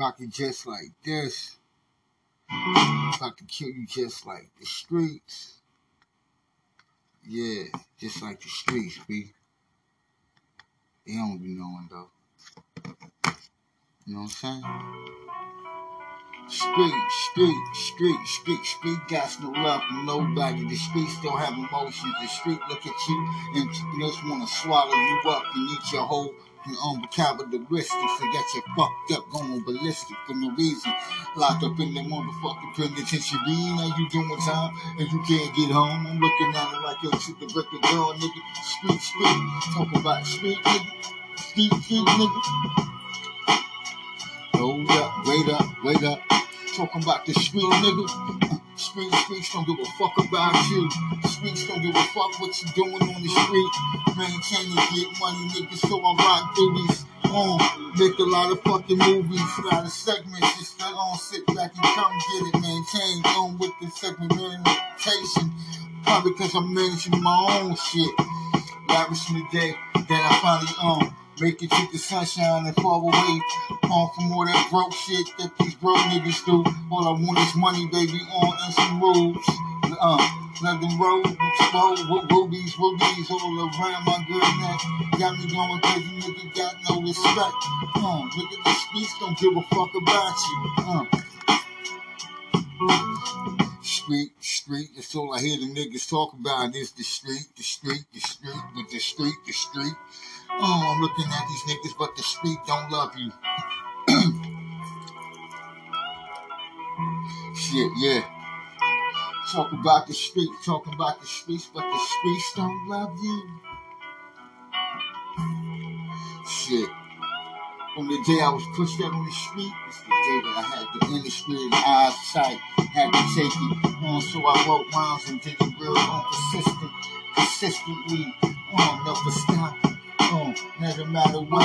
rock it just like this. About to kill you just like the streets. Yeah, just like the streets, B. They don't be knowing though. You know what I'm saying? Street, street, street, street, street got no love from nobody. The street still have emotions. The street look at you and just wanna swallow you up and eat your whole your own vocabularistics and get you fucked up, going ballistic for no reason. Locked up in the motherfucking penitentiary, now you doing time and you can't get home. I'm looking at it like yo, shoot the record door, nigga. Street, street, talk about street, nigga. Street, street, nigga. Hold up, wait up, wait up. Talking about the street, nigga. Street, streets don't give a fuck about you. Streets don't give a fuck what you doing on the street. Maintain and get money, nigga, so I rock boobies. On, uh, make a lot of fucking movies, a lot of segments, just let on, sit back and come get it, maintain, on with the segmentation. Probably because I'm managing my own shit. Lavishing the day that I finally own. Make it to the sunshine and fall away on from all that broke shit that these broke niggas do. All I want is money, baby, on and some rules. Uh, let them roll, roll, rubies, rubies all around my good neck. Got me going crazy, nigga, got no respect. Uh, look at the streets, don't give a fuck about you. Uh. Street, street, that's all I hear the niggas talk about is the street, the street, the street, with the street, the street. Oh, I'm looking at these niggas, but the street don't love you. Shit, yeah. Talk about the street, talk about the streets, but the streets don't love you. Shit. On the day I was pushed out on the street, it's the day that I had the industry and eyesight, had to take it on, so I wrote rhymes and did it real on persistent, consistently, oh, on, never stop. Doesn't matter what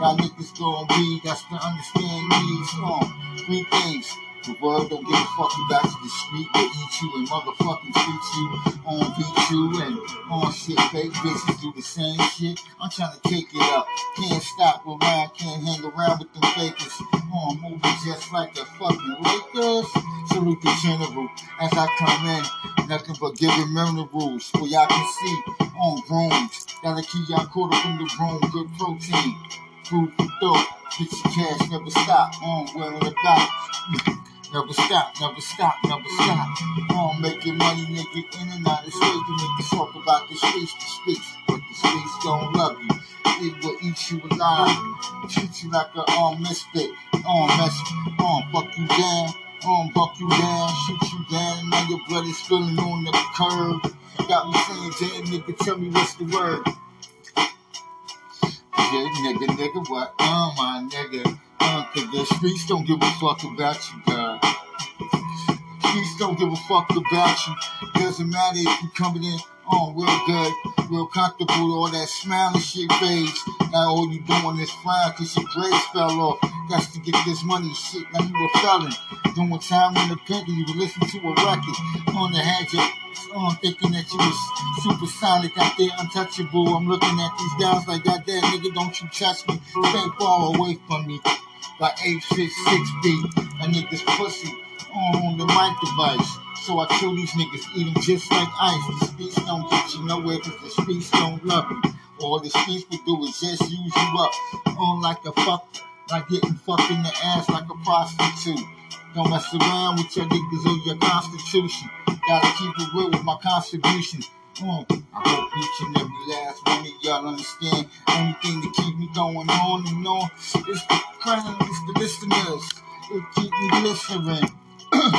y'all niggas gon' be, got to understand these. Uh, three things. World don't give a fuck about you. The street will eat you and motherfucking treat you. On beat you and on shit. Fake bitches do the same shit. I'm trying to kick it up. Can't stop around, can't hang around with them fakers. Oh, on moving just like the fucking Lakers. Salute the general as I come in. Nothing but giving rules so y'all can see on grooms. Gotta keep y'all caught up in the room. Good protein. Food for thought. Get your cash, never stop. On wearing the back. Never stop, never stop, never stop. On making money, nigga, in and out of state. The niggas talk about the streets, the streets, but the streets don't love you. It will eat you alive, treat you like a um, misfit. On mess, on fuck you down, on buck you down, shoot you down. Now your blood is spilling on the curb. Got me saying, damn nigga, tell me what's the word. Yeah, nigga, nigga, what? Oh, my nigga. Cause the streets don't give a fuck about you, God. Streets don't give a fuck about you. Doesn't matter if you coming in on real good, real comfortable, all that smiling shit fades. Now all you doing is flying cause your grades fell off. Got to get this money shit. Now you a felon. Doing time in the penny, you listen to a record. On the had you on thinking that you was supersonic out there, untouchable. I'm looking at these guys like, God damn, nigga, don't you touch me. Stay far away from me. Like 8 feet, 6 feet. A nigga's pussy on the mic device. So I kill these niggas, them just like ice. The streets don't get you nowhere because the streets don't love you. All the streets we do is just use you up. On like a fuck, like getting fucked in the ass like a prostitute. Don't mess around with your niggas or your constitution. Gotta keep it real with my contribution. I hope each and every last one of y'all understand. Only thing to keep me going on and on is the crown, it's the listeners. It keep me listening.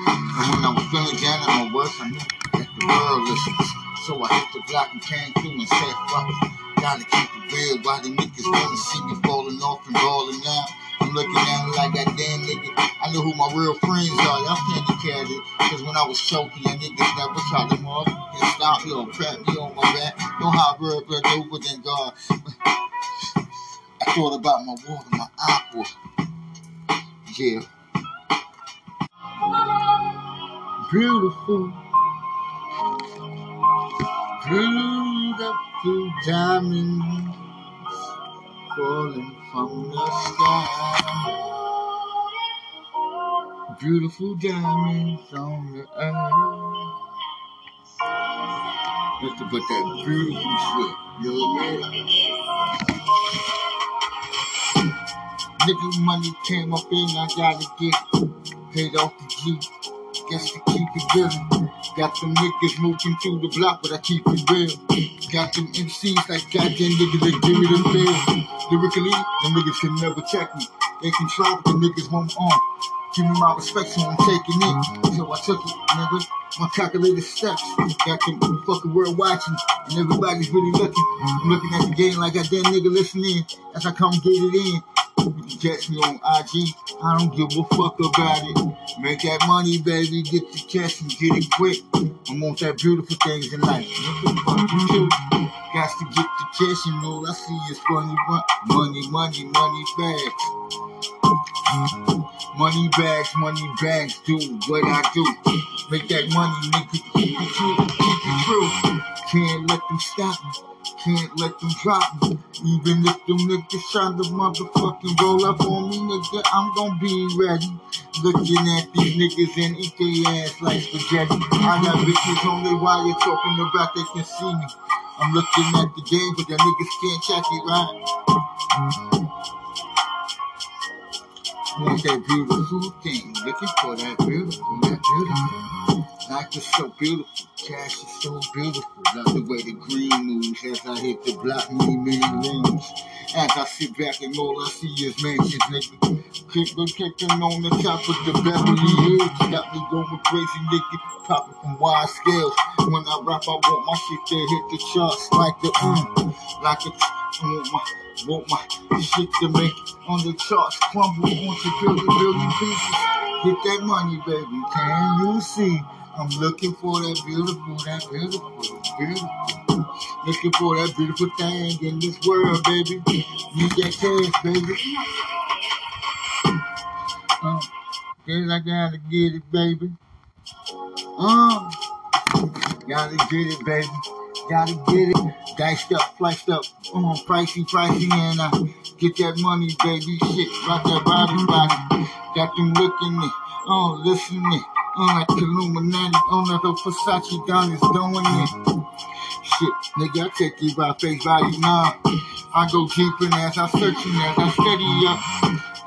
And when I was feeling down at my worst, I knew that the world listens. So I hit the block and came through and said, fuck it. Gotta keep it real. Why the niggas wanna see me falling off and balling out? I'm looking at it like that damn nigga. I know who my real friends are. Y'all can't carry. Cause when I was choking, y'all niggas never tried to motherfucking stop me or crap me on my back. Know how real blood over than God. I thought about my water, my aqua. Yeah. Beautiful. Beautiful diamonds. falling from the sky. Beautiful diamonds on the earth. Let's put that beautiful shit. You know Nigga money came up in, I gotta get paid off the G. Guess to keep it real. Got them niggas moving through the block, but I keep it real. Got them MCs like goddamn niggas that give me the feel. Lyrically, them niggas can never check me. They can try, but the niggas won't on. Give me my respect, so I'm taking it. So I took it, nigga. My calculated steps. Got the fucking world watching, and everybody's really looking. I'm looking at the game like I damn nigga listening as I come get it in. Catch me on IG. I don't give a fuck about it. Make that money, baby. Get the cash and get it quick. I want that beautiful things in life. What the fuck you? Got to get the cash and all I see is funny money, money, money bags. Money bags, money bags, do what I do. Make that money, it keep it true, keep it true. Can't let them stop me. Can't let them drop me. Even if them niggas try to motherfucking roll up on me, nigga, I'm gonna be ready. Looking at these niggas and eat their ass like spaghetti. I got bitches on their wire talking about they can see me. I'm looking at the game, but the niggas can't check it right. That beautiful thing, looking for that beautiful, that beautiful. Life is so beautiful, cash is so beautiful. Love the way the green moves as I hit the block, many, many rooms. As I sit back and all I see is mansions, nigga. People kicking on the top of the Beverly Hills. Got me going crazy, nigga. Popping from wide scales. When I rap, I want my shit to hit the charts like the um, like a, want my, want my shit to make on the charts crumble onto billion, billion pieces. Get that money, baby. Can you see? I'm looking for that beautiful, that beautiful, beautiful. Looking for that beautiful thing in this world, baby. Need that cash, baby. Uh, guess I gotta get it, baby. Uh, gotta get it, baby. Gotta get it. Diced up, flexed up, um, pricey, pricey, and I get that money, baby. Shit, rock that body, body. Got them looking it, oh, listening. Uh, like Illuminati on the Versace down is doing it. Shit, nigga, I take you by face value now. I go deep in as I searching as I steady up.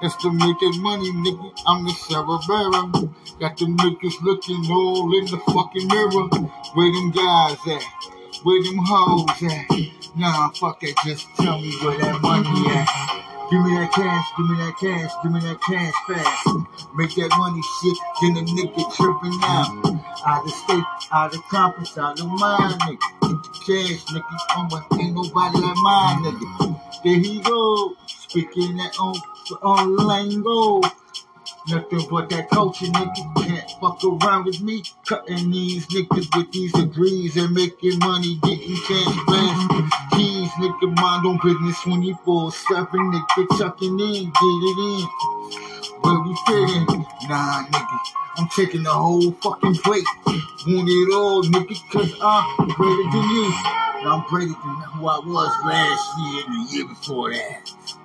That money, nigga. I'm the Cerebera. Got the niggas looking all in the fucking mirror. Where them guys at? Where them hoes at? Nah, fuck that. Just tell me where that money at. Give me that cash, give me that cash, give me that cash fast. Make that money shit, then the nigga tripping out. Out of state, out of conference, out of mind, nigga. Get the cash, nigga. Oh, but ain't nobody like mine, nigga. There he go, speaking that on, on lingo. Nothing but that culture, nigga. Can't fuck around with me. Cutting these niggas with these degrees and making money, getting cash fast. Keys, nigga, mind on business 24 7, nigga, chucking in, get it in. Where we fitting? Nah, nigga, I'm taking the whole fucking plate. Want it all, nigga, cause I'm greater than you. I'm greater than who I was last year and the year before that.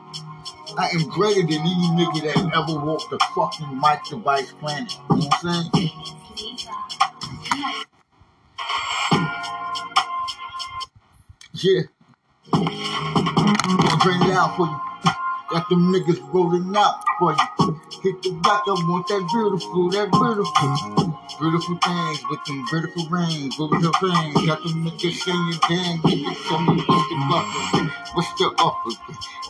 I am greater than any nigga that ever walked the fucking mic device planet. You know what I'm saying? Yeah. I'm gonna drain it out for you. Got them niggas rolling out for you. Hit the block, I want that beautiful, that beautiful. Beautiful things with them beautiful rings, beautiful things. Got them niggas saying, damn, niggas, tell me what's the buffer. What's the offer?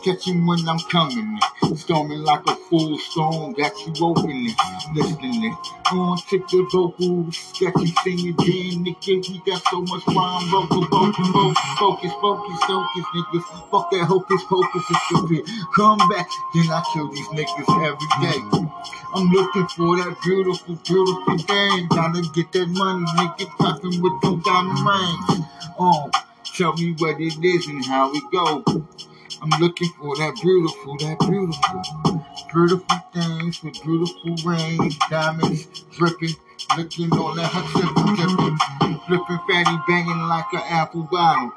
Catch him when I'm coming. Storming like a full storm, got you opening, listening. On tick the vocals, sketchy singing, damn nigga, we got so much rhyme, vocal, vocal, vocal, focus, focus, focus, niggas. Fuck that hocus pocus, it's a bit. Come back, then I kill these niggas every day. I'm looking for that beautiful, beautiful thing. Gotta get that money, nigga, popping with them diamond rings. Oh, tell me what it is and how it go. I'm looking for that beautiful, that beautiful, beautiful things with beautiful rings, diamonds dripping, looking on that tipping, flipping fatty, banging like an apple bottle.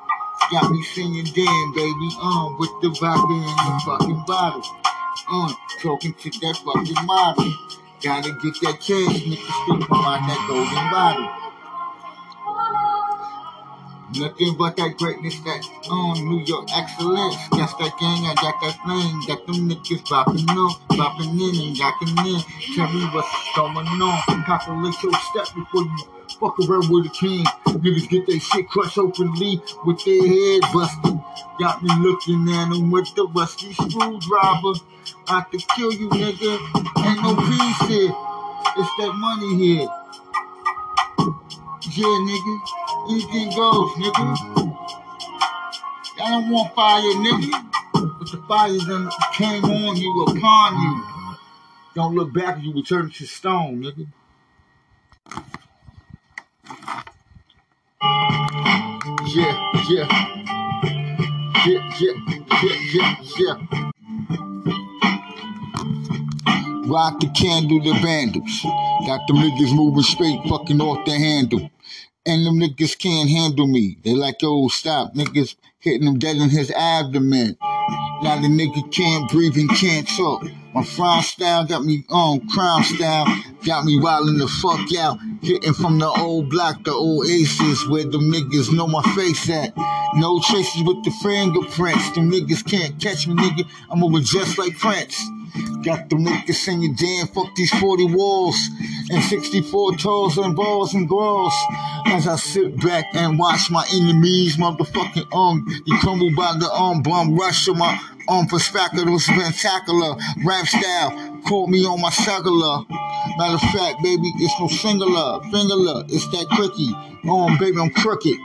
Got me singing damn, baby, um, with the vodka in the fucking bottle. Um, talking to that fucking model. Gotta get that cash, nigga, still come out that golden bottle. Nothing but that greatness, that um New York excellence. That's that gang, I got that flame. Got them niggas bopping on, bopping in and jacking in. Tell me what's going on. Your step before you fuck around with a king. Niggas get their shit crushed openly with their head busted. Got me looking at them with the rusty screwdriver. I could kill you, nigga. Ain't no peace here. It's that money here. Yeah, nigga. Anything goes, nigga. I don't want fire, nigga. But the fire done came on you, upon you. Don't look back, you will turn to stone, nigga. Yeah, yeah. Yeah, yeah, yeah, yeah, yeah. Rock the candle, the vandals. Got them niggas moving straight, fucking off the handle. And them niggas can't handle me. They like, yo, stop. Niggas hitting him dead in his abdomen. Now the nigga can't breathe and can't talk. My frown style got me on um, crime style, got me wildin' the fuck out. Hitting from the old block, the old aces, where them niggas know my face at. No traces with the fingerprints. Them niggas can't catch me, nigga. I'm moving just like Prince. Got them niggas in your damn, fuck these 40 walls and 64 toes and balls and girls. As I sit back and watch my enemies, motherfucking um, you crumble by the um bomb rush of my um perspective was spectacular. Rap style, caught me on my cellular. Matter of fact, baby, it's no singular, fingerler, it's that quickie. Um, baby, I'm crooked.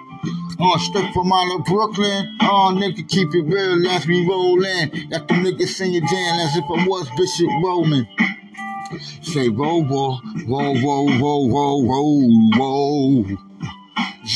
On straight from out of Brooklyn. Oh, nigga, keep it real, let me roll in. Got them niggas singing down as if I was Bishop Roman. Say roll, roll, roll, roll, roll, roll, roll, roll.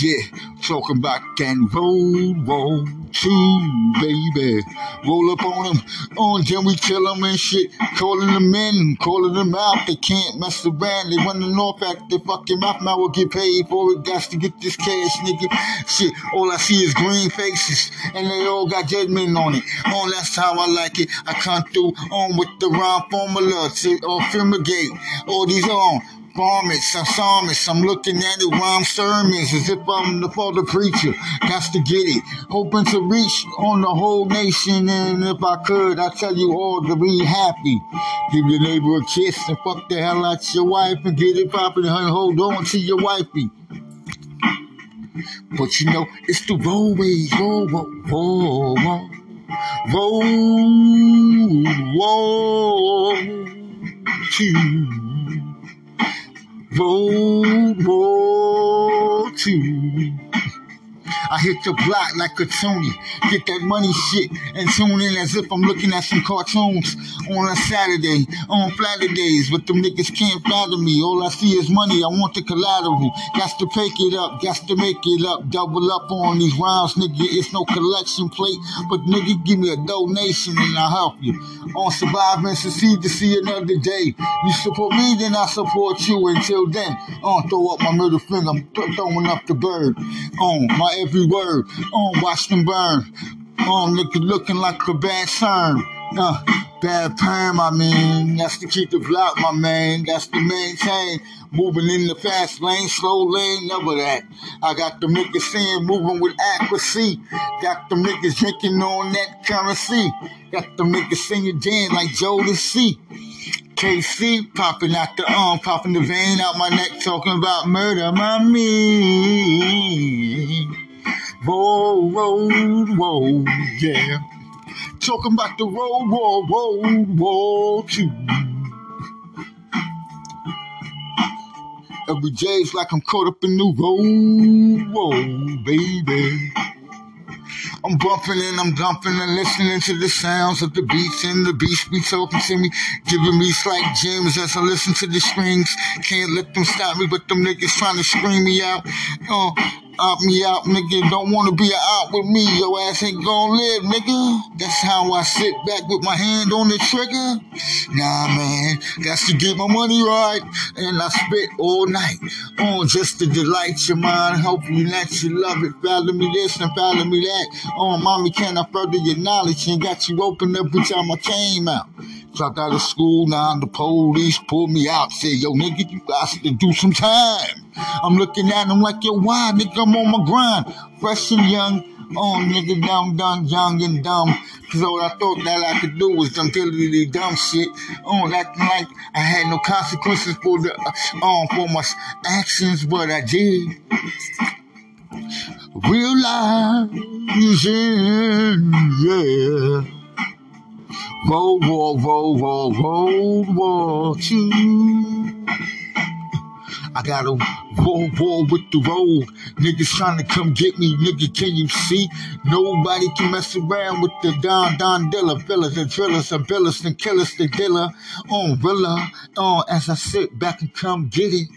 Yeah, talking about that roll, roll, too, baby. Roll up on them, on oh, then we kill them and shit. Calling them in, calling them out. They can't mess around. They running off at the fucking mouth. Now will get paid for it. Got to get this cash, nigga. Shit, all I see is green faces, and they all got men on it. Oh, that's how I like it. I come through on with the rhyme formula to or fumigate. All these on psalmist, a psalmist. I'm looking at it while I'm sermons as if I'm the father preacher. Got to get it. Hoping to reach on the whole nation. And if I could, I tell you all to be happy. Give your neighbor a kiss and fuck the hell out your wife and get it poppin' and hold on to your wifey. But you know, it's the roadways, roll, roll, roll, roll, roll, roll, to road to. I hit the block like a Tony, get that money shit and tune in as if I'm looking at some cartoons on a Saturday, on flatter days, but them niggas can't flatter me. All I see is money, I want the collateral. Got to pick it up, got to make it up, double up on these rounds, nigga. It's no collection plate, but nigga, give me a donation and I'll help you. On survive and succeed to see another day. You support me, then I support you. Until then, on throw up my middle finger, I'm th- throwing up the bird. On my every word. On, watch them burn. On, oh, looking, like a bad term. Uh, bad perm, I mean. That's to keep the block, my man. That's to maintain. Moving in the fast lane, slow lane, never that. I got the niggas saying moving with accuracy. Got the niggas drinking on that currency. Got the niggas singing Dan like Joe to see. K-Ci popping out the arm, popping the vein out my neck, talking about murder, my mommy. Whoa, whoa, whoa, yeah. Talking about the road, whoa, whoa, whoa, too. Every day's like I'm caught up in the road, whoa, baby. I'm bumping and I'm dumping and listening to the sounds of the beats and the beats be talking to me, giving me slight gems as I listen to the strings. Can't let them stop me, but them niggas trying to scream me out. Uh, Op me out, nigga. Don't wanna be a op with me. Your ass ain't gonna live, nigga. That's how I sit back with my hand on the trigger. Nah, man. Got to get my money right. And I spit all night on just to delight your mind. Hopefully that you love it. Follow me this and follow me that. Oh, mommy, can I further your knowledge? And got you open every time I came out. Dropped out of school, now the police pulled me out. Said, yo, nigga, you got to do some time. I'm looking at him like, yo, why, nigga, I'm on my grind. Fresh and young. Oh, nigga, dumb, dumb, young and dumb. Cause all I thought that I could do was some really dumb shit. Oh, acting like I had no consequences for the, uh, um, for my actions, but I did. Real life, yeah. World War, World War, World War Two. I got a World War with the road. Niggas trying to come get me, nigga. Can you see? Nobody can mess around with the Don Don Dilla. Fillers and drillers and billers and killers, the dealer. On Rilla. On as I sit back and come get it.